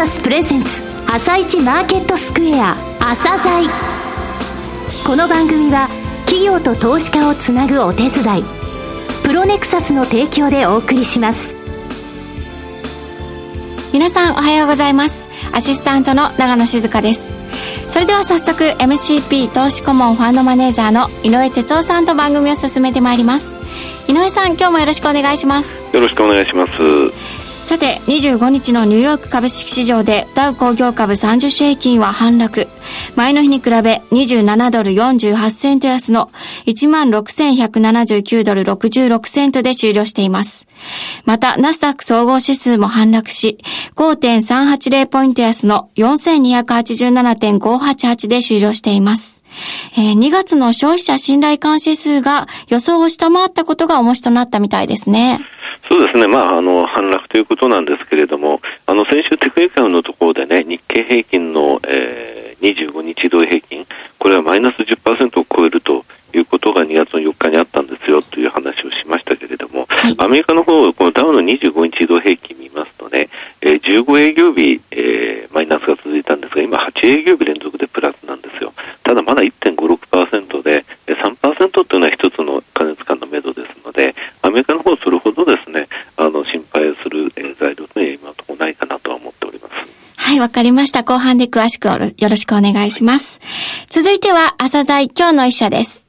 サスプレゼンツ朝一マーケットスクエア朝鮮。この番組は企業と投資家をつなぐお手伝いプロネクサスの提供でお送りします。皆さんおはようございます。アシスタントの長野静香です。それでは早速 MCP 投資顧問ファンドマネージャーの井上哲夫さんと番組を進めてまいります。井上さん今日もよろしくお願いします。よろしくお願いしますさて25日のニューヨーク株式市場でダウ工業株30種平均は反落前の日に比べ27ドル48セント安の16,179ドル66セントで終了していますまた、ナスダック総合指数も反落し、5.380ポイント安の4287.588で終了しています。えー2月の消費者信頼感指数が予想を下回ったことが重しとなったみたいですね。そうですね、まあ、あの反落ということなんですけれども、あの先週、テクニカルのところでね、日経平均の、えー、25日移動平均、これはマイナス10%を超えるということが2月の4日にあったんですよという話をしましたけれども、アメリカの方このダウの25日移動平均見ますとね、えー15営業日、えーマイナスが続いたんですが、今、8営業日連続でプラスなんですよ。ただ、まだ1.56%で、えー3%というのは一つの加熱感の目処ですので、アメリカの方それほどですね、あの心配する、えー材料というのは今のところないかなとは思っております。はい、わかりました。後半で詳しくよろよろしくお願いします。続いては、朝鮮今日の一社です。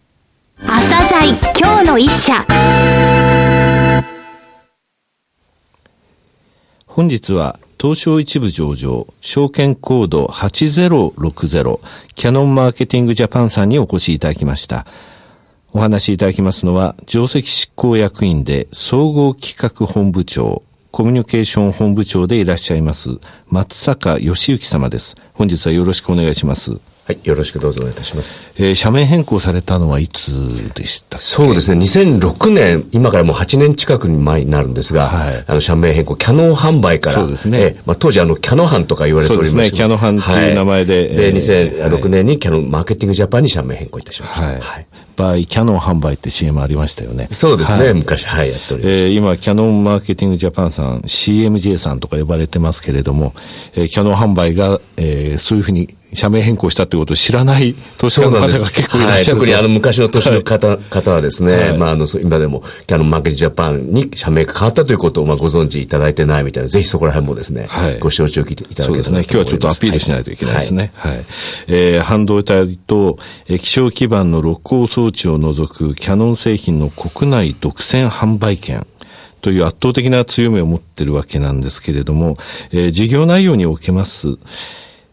朝鮮今日の一社本日は東証一部上場、証券コード8060、キャノンマーケティングジャパンさんにお越しいただきました。お話しいただきますのは、上席執行役員で総合企画本部長、コミュニケーション本部長でいらっしゃいます、松坂義之様です。本日はよろしくお願いします。はい、よろしくどうぞお願いいたします。えー社名変更されたのはいつでしたそうですね、2006年、今からもう8年近く前になるんですが、はいあの、社名変更、キャノン販売から、そうですねえーまあ、当時、あの、キャノン班とか言われておりましたそうですねキャノン班っていう名前ではい、で、えー2006年にキャノンマーケティングジャパンに社名変更いたしました。はい。はい場合、キャノン販売って CM ありましたよね。そうですね、はい昔、はい、やっておりました。えー今、キャノンマーケティングジャパンさん、CMJ さんとか呼ばれてますけれども、えーキャノン販売が、えーそういうふうに社名変更したってことを知らない投資家の方が結構いらっしゃると。はい、特にあの 昔の年の方,、方はですね、はいまああの、今でもキャノンマーケットジャパンに社名が変わったということをまあご存知いただいてないみたいな、ぜひそこら辺もですね、はいご承知おきいただけたらそうですね。今日はちょっとアピールしないといけないですね。はい。えー半導体と、えー液晶基板の露光装置を除くキャノン製品の国内独占販売権。という圧倒的な強みを持っているわけなんですけれども、えー事業内容におけます、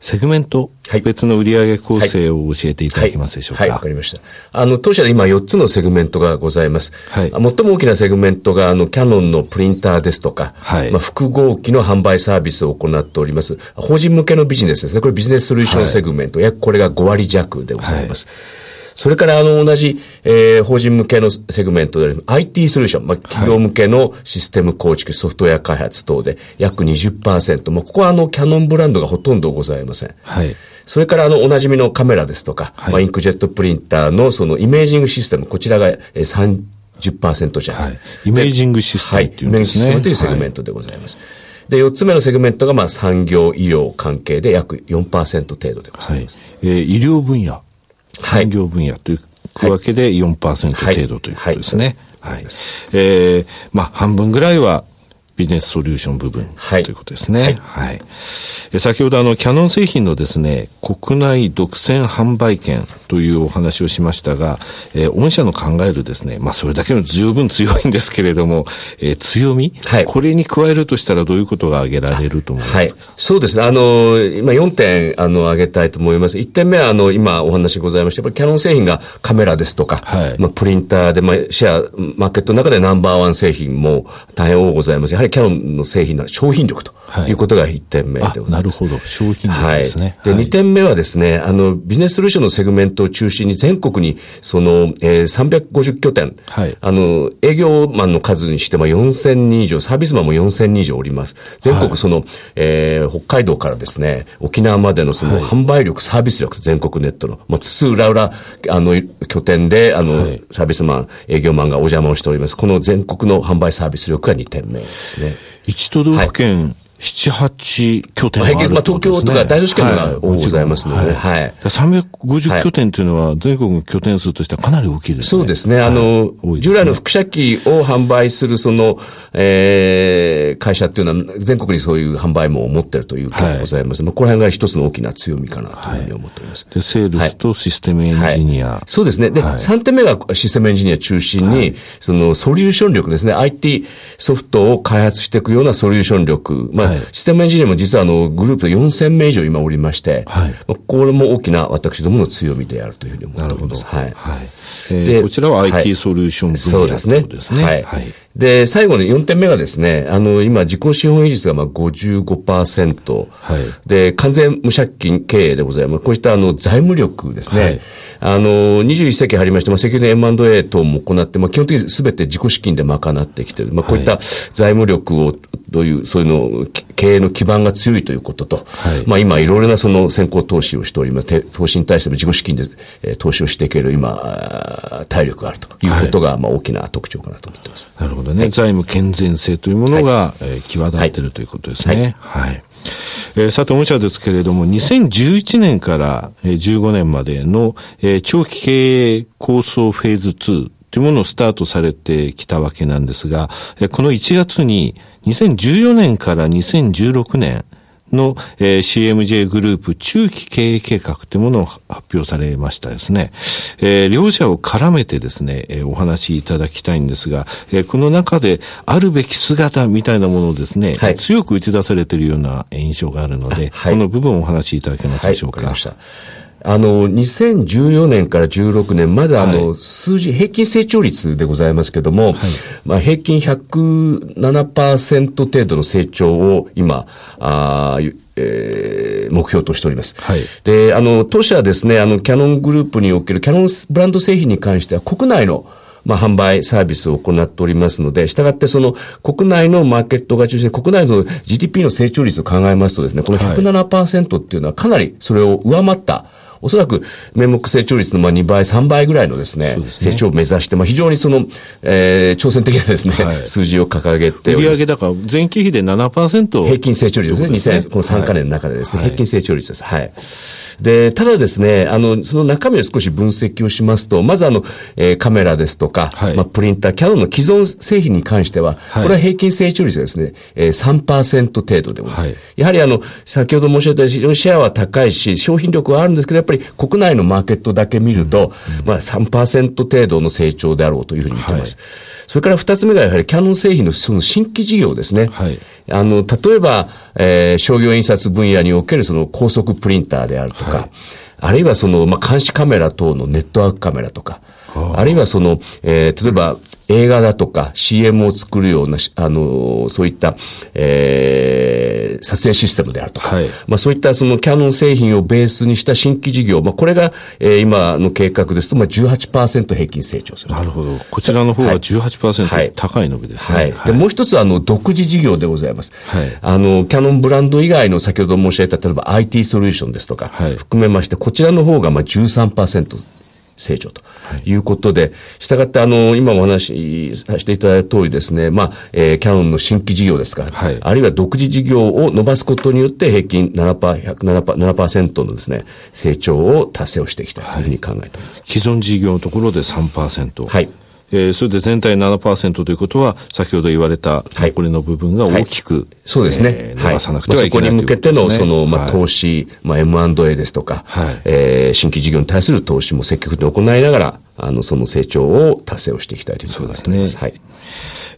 セグメント、はい別の売上構成を教えていただけますでしょうか？はい、わ、かりました。あの、当社で今4つのセグメントがございます。はい最も大きなセグメントが、あの、キャノンのプリンターですとか、はいまあ、複合機の販売サービスを行っております。法人向けのビジネスですね。これビジネスソリューションセグメント。約これが5割弱でございます。それから、あの、同じ、えー、法人向けのセグメントである IT ソリューション、まあ、企業向けのシステム構築、ソフトウェア開発等で約20%。まあ、ここはあの、キャノンブランドがほとんどございません。はい。それからあの、おなじみのカメラですとか、はいまあ、インクジェットプリンターのそのイメージングシステム、こちらがえー30%弱。はいイメージングシステムっていうねはい、イメージングシステムというセグメントでございます。で、4つ目のセグメントがまあ産業医療関係で約4%程度でござはいいます。。えー医療分野、はい産業分野というわけで4%程度ということですね。はいはい。えーまあ、半分ぐらいはビジネスソリューション部分はいということですね。はい。えー先ほどあの、キャノン製品のですね、国内独占販売権というお話をしましたが、えー御社の考えるですね、まあ、それだけの十分強いんですけれども、えー強み、はいこれに加えるとしたらどういうことが挙げられると思いますか？はい。そうですね。あの、今4点、あの、挙げたいと思います。1点目は、あの、今お話ございました、やっぱりキャノン製品がカメラですとか、はいまあ、プリンターで、まあ、シェア、マーケットの中でナンバーワン製品も大変多ございます。やはりキャノンの製品の商品力とはいいうことが1点目でごあざいます。なるほど。商品力はい。ですね。で、はい2点目はですね、あの、ビジネスソリューションのセグメントを中心に全国に、その、えー、350拠点、はいあの、営業マンの数にしても4000人以上、サービスマンも4000人以上おります。全国その、えー北海道からですね、沖縄までのその販売力、サービス力、全国ネットの、まあ、つつ裏裏、あの、拠点で、あの、はいサービスマン、営業マンがお邪魔をしております。この全国の販売サービス力が2点目ですね。一都道府県7、8拠点まあ、ある平均まあ、東京とか大都市圏がはい多ございますので、はい。350拠点というのは全国の拠点数としてはかなり大きいですね。そうですね。あの、多いね従来の輻射機を販売するその、えー、会社っていうのは全国にそういう販売網を持ってるという点がございます。まあ、この辺が一つの大きな強みかなというふうに思っております。で、セールスとシステムエンジニア。はいそうですね。で、はい3点目がシステムエンジニア中心に、そのソリューション力ですね。IT ソフトを開発していくようなソリューション力。まあ、はいシステムエンジニアも実はあの、グループで4000名以上今おりまして、はいまあこれも大きな私どもの強みであるというふうに思って。おります。はい。えーでこちらははい IT ソリューション分野そうですね。ですね。はい。で、最後の4点目がですね、あの、今、自己資本比率がまあ55%。はいで、完全無借金経営でございます。こうしたあの、財務力ですね。はいあの、21世紀入りまして、まあ、石油の M&A 等も行って、まあ、基本的に全て自己資金で賄ってきている。まあ、こういった財務力を、どういう、そういうの、き経営の基盤が強いということと、はいまあ、今、いろいろなその先行投資をしております。て投資に対しても自己資金で、えー投資をしていける、今、体力があるということが、まあ、大きな特徴かなと思ってます。なるほどね。財務健全性というものが、えー際立っているということですね。はい。えーさて、御社ですけれども、2011年から15年までの、えー長期経営構想フェーズ2というものをスタートされてきたわけなんですが、えーこの1月に2014年から2016年の、えー CMJ グループ中期経営計画というものを発表されましたですね。えー両者を絡めてですね、えーお話しいただきたいんですが、えーこの中であるべき姿みたいなものをですね、はい強く打ち出されているような印象があるので、あはいこの部分をお話しいただけますでしょうか。はい。あの、2014年から16年、まずあの、は数字、平均成長率でございますけども、まあ、平均107%程度の成長を今、あーえー目標としております。はい。で、あの、当社はですね、あの、キャノングループにおけるキャノンブランド製品に関しては国内のまあ、販売サービスを行っておりますので、したがってその国内のマーケットが中心に国内の GDP の成長率を考えますとですね、この107%っていうのはかなりそれを上回った、おそらく名目成長率のまあ2倍、3倍ぐらいのですね、すね成長を目指して、まあ、非常にその、えー挑戦的なですね、はい数字を掲げて売上。高、前期比で7%。平均成長率ですね。すね2000この3カ年の中でですね、はい平均成長率です。はい。で、ただですね、あの、その中身を少し分析をしますと、まずあの、えーカメラですとか、はいまあ、プリンター、キャノンの既存製品に関しては、はいこれは平均成長率がですね、えー、3%程度でございます。はいやはりあの、先ほど申し上げたように非常にシェアは高いし、商品力はあるんですけど、ぱり国内のマーケットだけ見ると、まあ3%程度の成長であろうというふうに見ています。それから二つ目がやはりキャノン製品のその新規事業ですね。はい。あの、例えば、えー商業印刷分野におけるその高速プリンターであるとか、はい。あるいはその、まあ、監視カメラ等のネットワークカメラとか、あるいはその、えー例えば、映画だとか CM を作るようなし、あのーそういった、えー撮影システムであるとか、はいまあそういったそのキャノン製品をベースにした新規事業、まあこれが、えー今の計画ですと、まあ18%平均成長すると。なるほど。こちらの方ははい18%高い伸びですね。はい。で、もう一つ、あの、独自事業でございます。はいあの、キャノンブランド以外の先ほど申し上げた、例えば IT ソリューションですとか、はい含めまして、こちらの方が、まあ、13%。成長ということで、したがって、あの、今お話しさせていただいた通りですね、まあ、えーキャノンの新規事業ですか、はいあるいは独自事業を伸ばすことによって平均7%、107%, 7%のですね、成長を達成をしていきたいというふうに考えております。既存事業のところで3%。はい。えーそれで全体7%ということは、先ほど言われたはい。残りの部分が大きく、そうですね。えーさなくてはいけないまあそこに向けての、その、まあ、はい投資、まあ、M&A ですとか、はい。えー新規事業に対する投資も積極的に行いながら、あの、その成長を達成をしていきたいというふうに考えております。はい。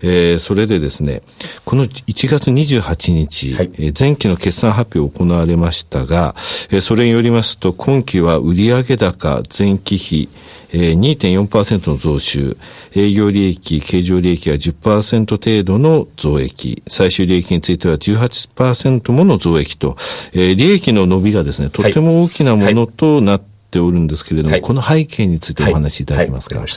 えーそれでですね、この1月28日、はいえー前期の決算発表行われましたが、えーそれによりますと、今期は売上高前期比、えー2.4%の増収、営業利益、経常利益が10%程度の増益、最終利益については18%もの増益と、えー利益の伸びがですね、とても大きなものとなっておるんですけれども、はい。この背景についてお話しいただけますか？はい、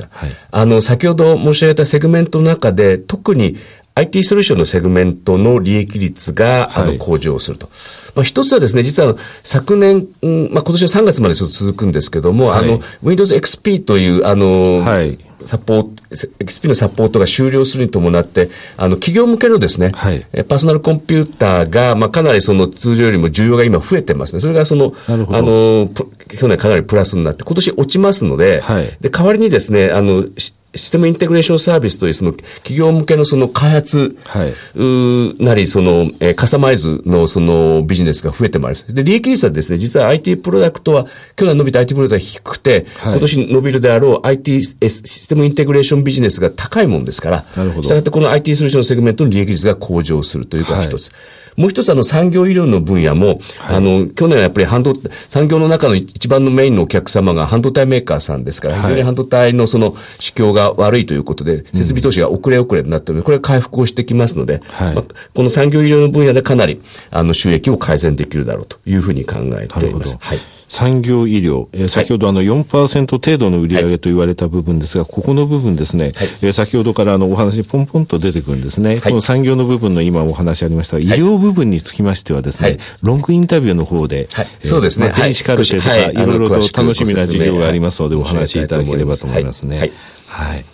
あの、先ほど申し上げたセグメントの中で、特に IT ソリューションのセグメントの利益率が、あの、はい向上すると。まあ、一つはですね、実は昨年、うんまあ、今年の3月までちょっと続くんですけども、はい。あの、Windows XP という、あの、はいサポート、XP のサポートが終了するに伴って、あの、企業向けのですね、はい、パーソナルコンピューターが、まあ、かなりその通常よりも需要が今増えてますね。それがその、あの、去年かなりプラスになって、今年落ちますので、はい、で、代わりにですね、あの、システムインテグレーションサービスというその企業向けのその開発、はい、なり、その、えー、カスタマイズのそのビジネスが増えてまいります。で、利益率はですね、実は IT プロダクトは、去年伸びた IT プロダクトは低くて、はい、今年伸びるであろう IT システムインテグレーションビジネスが高いもんですから、なるほど。したがってこの IT ソリューションセグメントの利益率が向上するというのが一つ。はいもう一つあの産業医療の分野も、はい、あの、去年はやっぱり半導、産業の中の一番のメインのお客様が半導体メーカーさんですから、非常に半導体のその市況が悪いということで、設備投資が遅れ遅れになっているので、これは回復をしてきますので、はい、まあ、この産業医療の分野でかなり、あの、収益を改善できるだろうというふうに考えています。はい。産業医療、えー、先ほどあの4%程度の売上と言われた部分ですが、はい、ここの部分ですね、はい、えー、先ほどからあのお話にポンポンと出てくるんですね、はい、この産業の部分の今お話ありましたが、医療部分につきましてはですね、ロングインタビューの方で、そうですね、まあ、電子カルテとか、い。ろいろと楽しみな授業がありますので、お話しいただければと思いますね。はい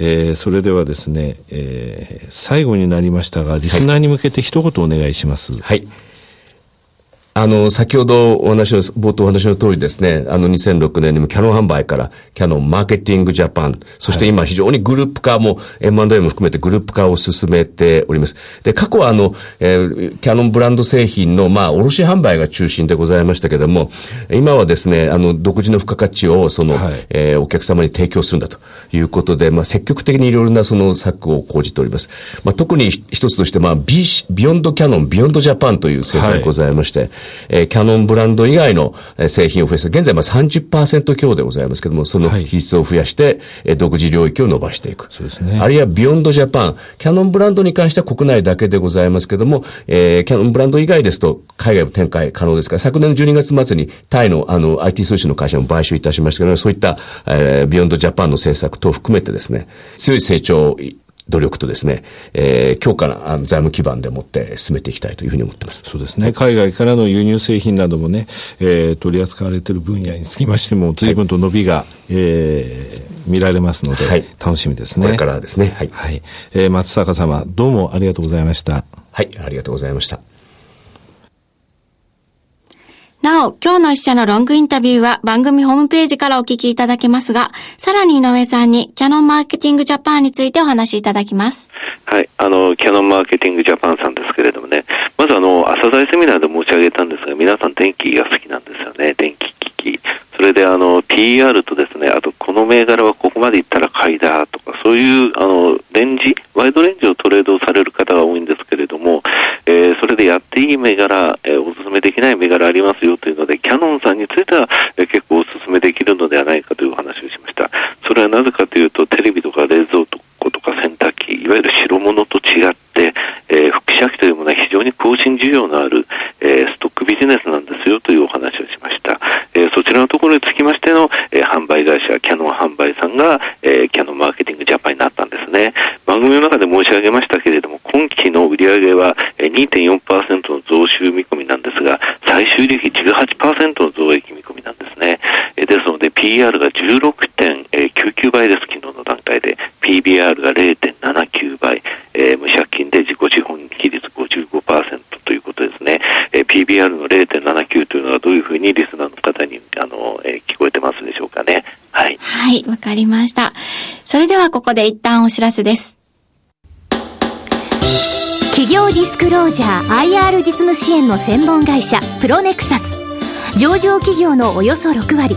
えー、それではですね、えー、最後になりましたが、リスナーに向けて一言お願いします。はいあの、先ほどお話の、冒頭お話の通りですね、あの2006年にもキャノン販売からキャノンマーケティングジャパン、そして今非常にグループ化も M&A も含めてグループ化を進めております。で、過去はあの、えー、キャノンブランド製品のまあ、卸販売が中心でございましたけれども、今はですね、あの、独自の付加価値をその、はい、えー、お客様に提供するんだということで、まあ、積極的にいろいろなその策を講じております。まあ、特に一つとして、まあ、ビ Beyond Canon、Beyond Japan という政策がございまして、はいえー、キャノンブランド以外の製品を増やす。現在まあ30%強でございますけども、その比率を増やして、はい、独自領域を伸ばしていく。そうですね。あるいは Beyond Japan、キャノンブランドに関しては国内だけでございますけども、えー、キャノンブランド以外ですと海外も展開可能ですから、昨年の12月末にタイのあの IT 通信の会社も買収いたしましたけど、そういった、えー、 Beyond Japan の政策等含めてですね、強い成長努力とですね、えー、強固なあの財務基盤でもって進めていきたいというふうに思ってます。そうですね。海外からの輸入製品などもね、えー、取り扱われている分野につきましても、随分と伸びが、はい、えー、見られますので、はい、楽しみですね。これからですね。はい。はい。えー、松坂様、どうもありがとうございました。はい、ありがとうございました。なお、今日の一社のロングインタビューは番組ホームページからお聞きいただけますが、さらに井上さんにキャノンマーケティングジャパンについてお話しいただきます。はい、あの、キャノンマーケティングジャパンさんですけれどもね、まずあの、朝台セミナーで申し上げたんですが、皆さん電気が好きなんですよね、電気き。それであの、PR とですね、あとこの銘柄はここまでいったら買いだとか、そういうあの、レンジ、ワイドレンジをトレードされる方が多いんですけれども、えー、それでやっていい銘柄、えー、お勧めできない銘柄ありますよというので、キヤノンさんについては、えー、結構お勧めできるのではないかというお話をしました。それはなぜかというと、テレビとか冷蔵庫とか洗濯機、いわゆる白物と違って、えー、輻射機というものは非常に更新需要のある、えー、ストックビジネスなんですよというお話をしました。えー、そちらのところにつきましての、えー、販売会社、キャノン販売さんが、えー、キャノンマーケティングジャパンになったんですね。番組の中で申し上げましたけれども、今期の売上は2.4%の増収見込みなんですが、最終利益18%の増益見込みなんですね。ですので、PR が16.99倍です、昨日の段階で。PBR が0.79倍、えー、無借金で自己資本比率55%ということですね。えー、PBR の0.79というのはどういうふうにリスナーの方に、あの、えー、聞こえてますでしょうかね。はい。はい、わかりました。それではここで一旦お知らせです。企業ディスクロージャー IR 実務支援の専門会社プロネクサス上場企業のおよそ6割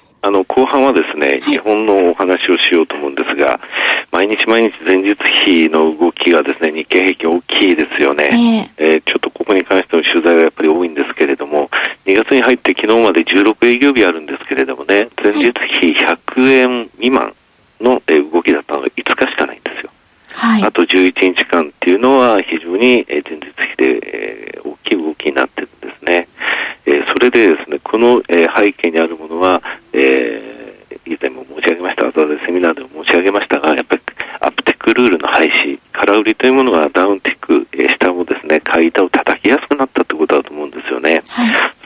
あの後半はですね、はい、日本のお話をしようと思うんですが、毎日毎日前日比の動きがですね、日経平均大きいですよね。えー、えー、ちょっとここに関しての取材がやっぱり多いんですけれども、2月に入って昨日まで16営業日あるんですけれどもね、前日比100円未満の、え動きだったのが5日しかないんですよ。はい。あと11日間っていうのは非常にえー前日比で、えー大きい動きになってるんですね。えーそれでですね、この、えー背景にあるものは、えー以前も申し上げました、後でセミナーでも申し上げましたが、やっぱりアップテックルールの廃止、空売りというものがダウンテック、えー下をですね、買い板を叩きやすくなったってことだと思うんですよね。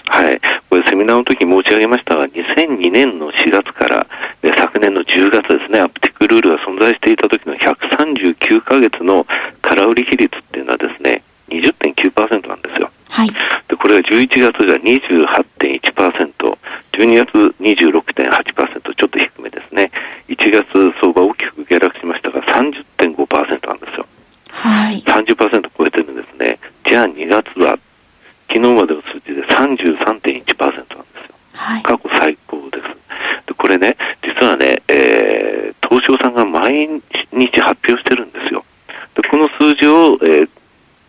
はい。はい。これセミナーの時申し上げましたが、2002年の4月から、えー昨年の10月ですね、アップテックルールが存在していた時の139ヶ月の空売り比率っていうのはですね、20.9%なんですよ。はい。で、これが11月が28.1%、12月26.8%、ちょっと低めですね。1月相場大きく下落しましたが30.5%なんですよ。はい。30%超えてるんですね。じゃあ2月は、昨日までの数字で33.1%なんですよ。はい。過去最高です。でこれね、実はね、えー、東証さんが毎日発表してるんですよ。でこの数字を、えー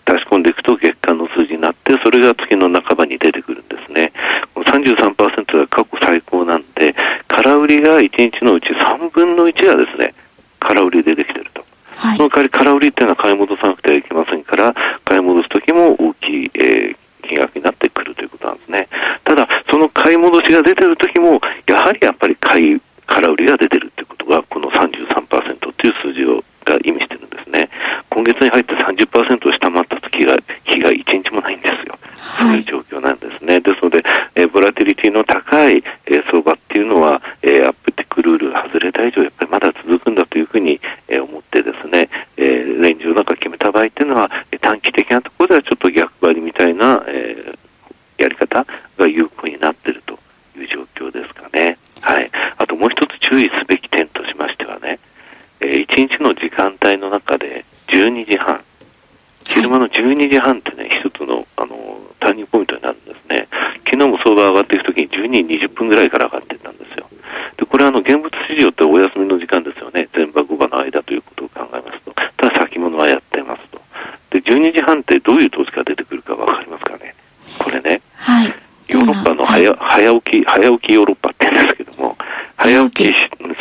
出し込んでいくと月間の数字になって、それが月の半ばに出てくるんですね。この33%が過去最高なんで、空売りが1日のうち3分の1がですね、空売りでできてると。はいその。代わり空売りっていうのは買い戻さなくてはいけませんから、買い戻すときも大きい、えー金額になってくるということなんですね。ただ、その買い戻しが出てるときも、やはりやっぱり買い、空売りが出てるということが、この33%という数字をが意味してるんですね。今月に入って30%を下回った時が、日が1日もないんですよ。そうはいいう状況なんですね。ですので、えーボラティリティの高い、えー相場っていうのは、えーアップテックルールが外れた以上、やっぱりまだ続くんだというふうに、えー思ってですね、えーレンジをなんか決めた場合っていうのは、えー短期的なところではちょっと逆張りみたいな、えーやり方が有効になっているという状況ですかね。はい。あともう一つ注意すべき点としましてはね、えー一日の時間帯の中で12時半、昼間の12時半ってね、一つの、あの、ターニングポイントになるんですね。昨日も相場上がっていくときに12時20分ぐらいから上がっていったんですよ。で、これはあの、現物市場ってお休みの時間ですよね。前場後場の間ということを考えますと。ただ先物はやってますと。で、12時半ってどういう投資が出てくるかわかりますかね？これね、はい。ヨーロッパのはい。早,、早起き、早起きヨーロッパって言うんですけども、早起き。し、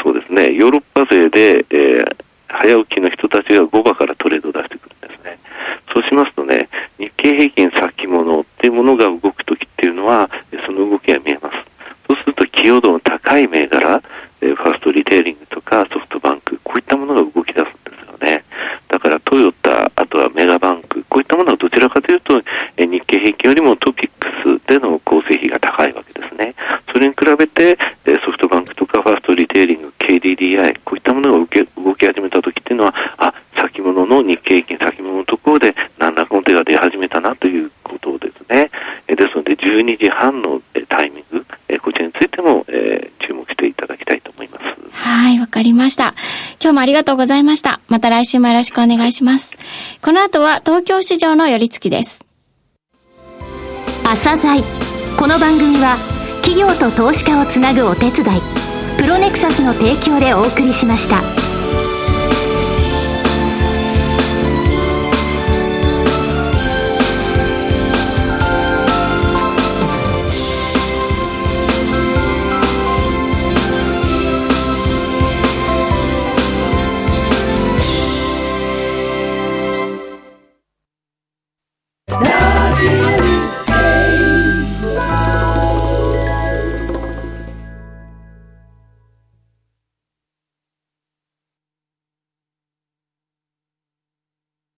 そうですね、ヨーロッパ勢で、えー早起きの人たちが5場からトレードを出してくるんですね。そうしますとね、日経平均先物っていうものが動くときっていうのは、えその動きが見えます。そうすると、寄与度の高い銘柄、えーファーストリテイリングとかソフトバンク、こういったものが動き出すんですよね。だからトヨタ、あとはメガバンク、こういったものはどちらかというと、えー日経平均よりもトピックスでの構成比が高いわけですね。それに比べて、えーソフトバンクとかファーストリテイリング、KDDI、こういったものが受け動き始めた時っていうのは、あ、先物の日経平均先物のところで何らかの手が出始めたなということですね。えーですので、12時半のえータイミング、えーこちらについても、えー注目していただきたいと思います。はい、わかりました。今日もありがとうございました。また来週もよろしくお願いします。この後は東京市場の寄り付きです。朝鮮この番組は企業と投資家をつなぐお手伝いプロネクサスの提供でお送りしました。